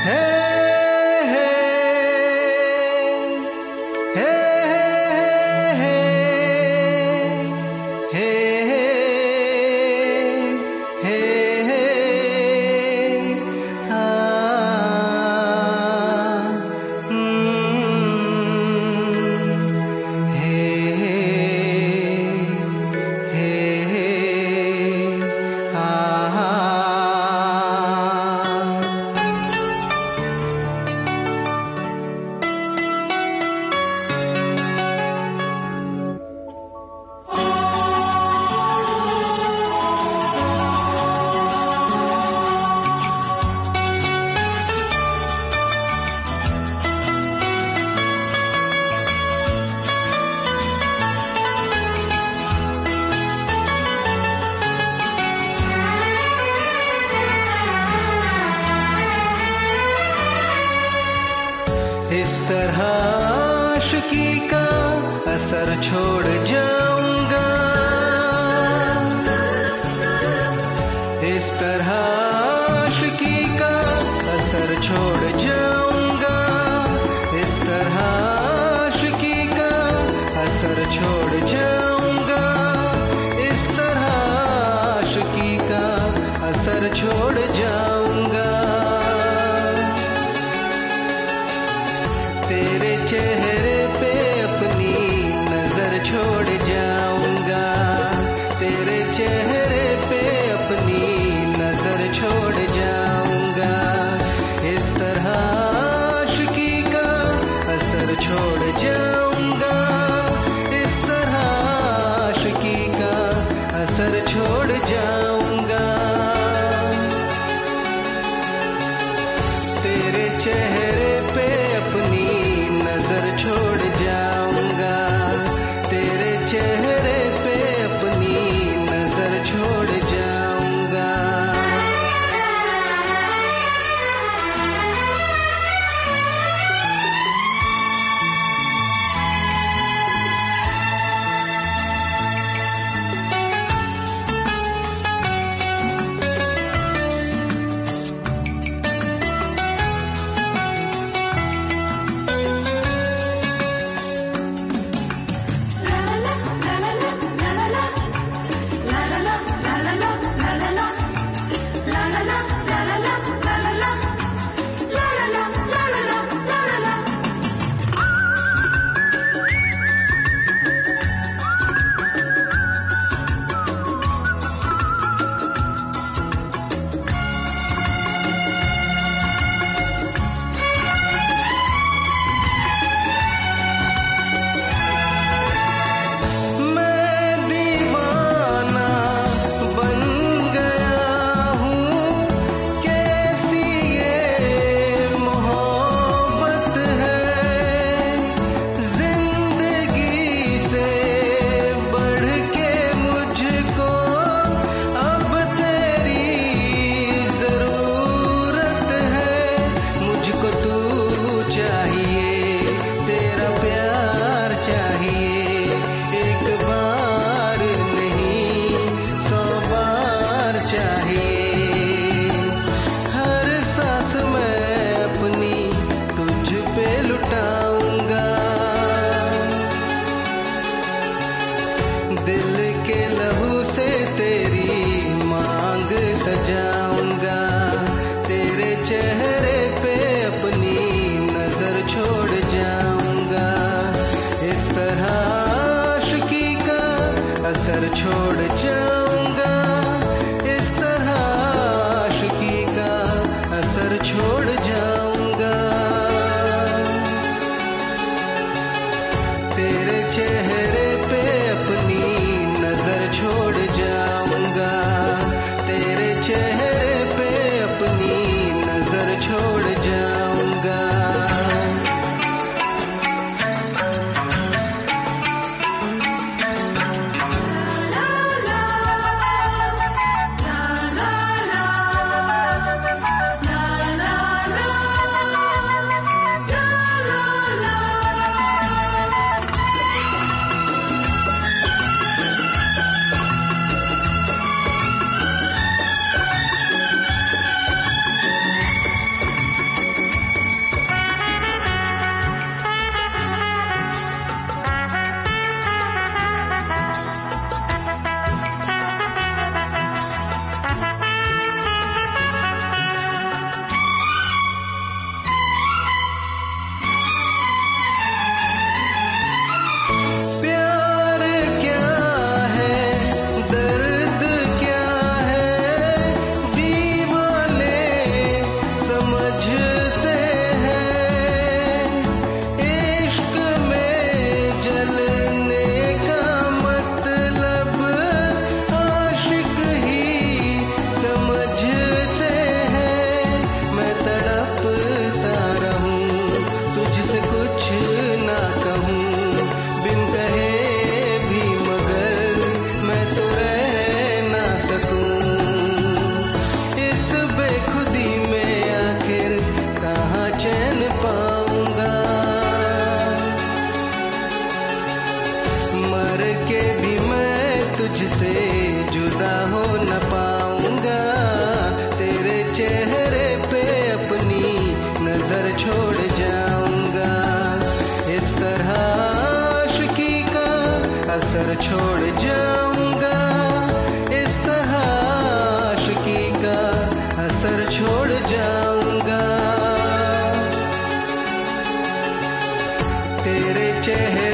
Hey! छोड़ जाऊँगा। इस तरह आशिकी का असर छोड़ जाऊँगा। इस तरह आशिकी का असर छोड़ जाऊँगा। छोड़ जा सजा घर छोड़ जाऊँगा। इस तरह आशिकी का असर छोड़ जाऊँगा। तेरे चेहरे